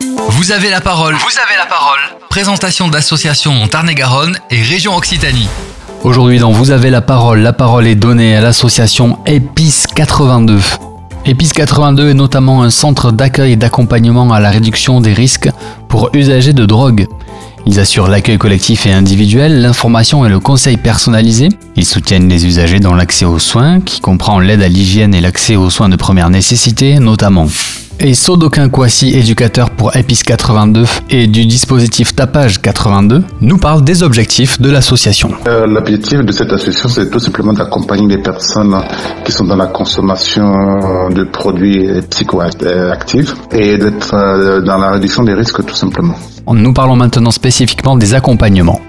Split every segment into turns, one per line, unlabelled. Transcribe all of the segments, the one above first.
Vous avez la parole. Vous avez la parole. Présentation d'associations Tarn-et-Garonne et région Occitanie.
Aujourd'hui dans Vous avez la parole, la parole est donnée à l'association EPIS 82. EPIS 82 est notamment un centre d'accueil et d'accompagnement à la réduction des risques pour usagers de drogue. Ils assurent l'accueil collectif et individuel, l'information et le conseil personnalisé. Ils soutiennent les usagers dans l'accès aux soins, qui comprend l'aide à l'hygiène et l'accès aux soins de première nécessité notamment et Sodokin Kwasi, éducateur pour EPIS 82 et du dispositif Tapage 82, nous parle des objectifs de l'association.
Euh, L'objectif de cette association, c'est tout simplement d'accompagner les personnes qui sont dans la consommation de produits psychoactifs et d'être euh, dans la réduction des risques tout simplement.
Nous parlons maintenant spécifiquement des accompagnements.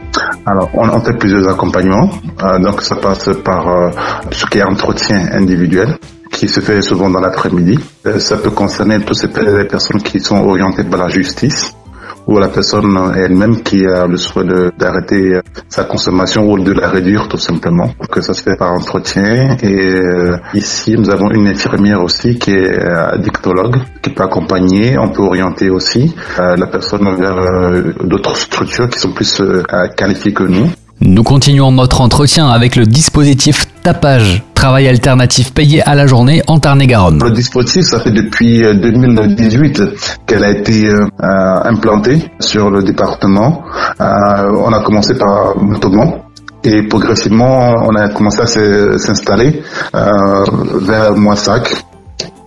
Alors, on, fait plusieurs accompagnements. Euh, donc, ça passe par euh, ce qui est entretien individuel, qui se fait souvent dans l'après-midi. Euh, ça peut concerner toutes ces personnes qui sont orientées vers la justice ou la personne elle-même qui a le souhait d'arrêter sa consommation ou de la réduire tout simplement. Que ça se fait par entretien. Et euh, ici, nous avons une infirmière aussi qui est euh, addictologue, qui peut accompagner. On peut orienter aussi la personne vers d'autres structures qui sont plus qualifiées que nous.
Nous continuons notre entretien avec le dispositif Tapage, travail alternatif payé à la journée en Tarn-et-Garonne.
Le dispositif, ça fait depuis 2018 euh, qu'elle a été euh, implantée sur le département. Euh, on a commencé par Montauban. Et progressivement, on a commencé à s'installer vers Moissac.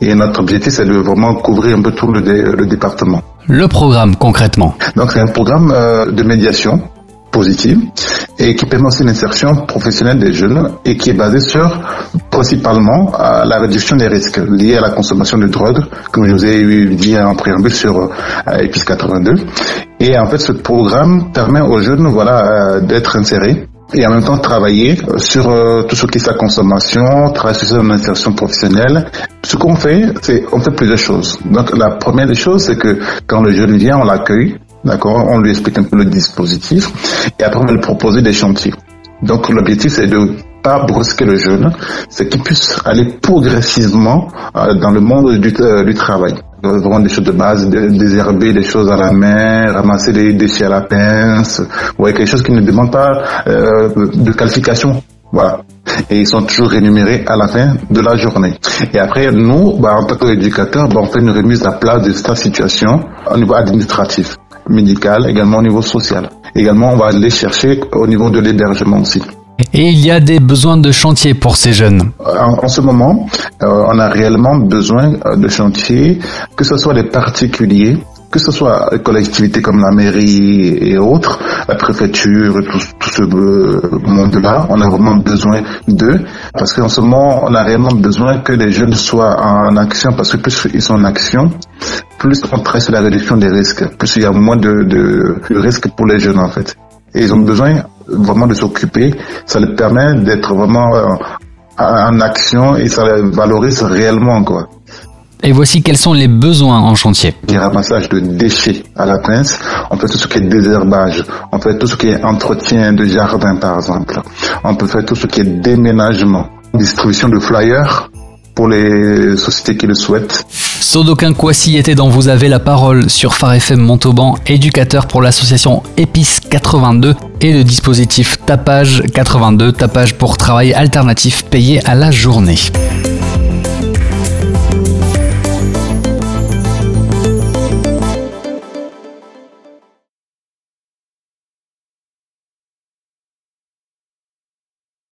Et notre objectif, c'est de vraiment couvrir un peu tout le, le département.
Le programme, concrètement
Donc, c'est un programme de médiation et qui permet aussi l'insertion professionnelle des jeunes et qui est basé sur principalement euh, la réduction des risques liés à la consommation de drogue, comme je vous ai dit en préambule sur euh, EPIS 82. Et en fait, ce programme permet aux jeunes voilà, euh, d'être insérés et en même temps travailler sur tout ce qui est sa consommation, travailler sur son insertion professionnelle. Ce qu'on fait, c'est on fait plusieurs choses. Donc la première des choses, c'est que quand le jeune vient, on l'accueille, D'accord On lui explique un peu le dispositif et après on va lui proposer des chantiers. Donc l'objectif c'est de pas brusquer le jeune, c'est qu'il puisse aller progressivement euh, dans le monde du, euh, du travail. Vraiment des choses de base, désherber des choses à la main, ramasser des déchets à la pince, ouais, quelque chose qui ne demande pas euh, de qualification. Voilà. Et ils sont toujours rémunérés à la fin de la journée. Et après, nous, bah, en tant qu'éducateurs, bah, on fait une remise à plat de sa situation au niveau administratif médical, également au niveau social. Également, on va aller chercher au niveau de l'hébergement aussi.
Et il y a des besoins de chantier pour ces jeunes.
En, ce moment, euh, on a réellement besoin euh, de chantier, que ce soit des particuliers, que ce soit les collectivités comme la mairie et autres, la préfecture, tout, tout ce euh, monde-là, on a vraiment besoin d'eux, parce qu'en ce moment, on a réellement besoin que les jeunes soient en action, parce que plus ils sont en action, plus on travaille sur la réduction des risques, plus il y a moins de, de, risques pour les jeunes en fait. Et ils ont besoin vraiment de s'occuper. Ça leur permet d'être vraiment euh, en action et ça les valorise réellement quoi.
Et voici quels sont les besoins en chantier.
Il y a ramassage de déchets à la pince. On fait tout ce qui est désherbage. On fait tout ce qui est entretien de jardin, par exemple. On peut faire tout ce qui est déménagement. Distribution de flyers pour les sociétés qui le souhaitent.
Sodokin Kwasi était dans Vous avez la parole sur Phare FM Montauban, éducateur pour l'association EPIS 82 et le dispositif Tapage 82, tapage pour travail alternatif payé à la journée.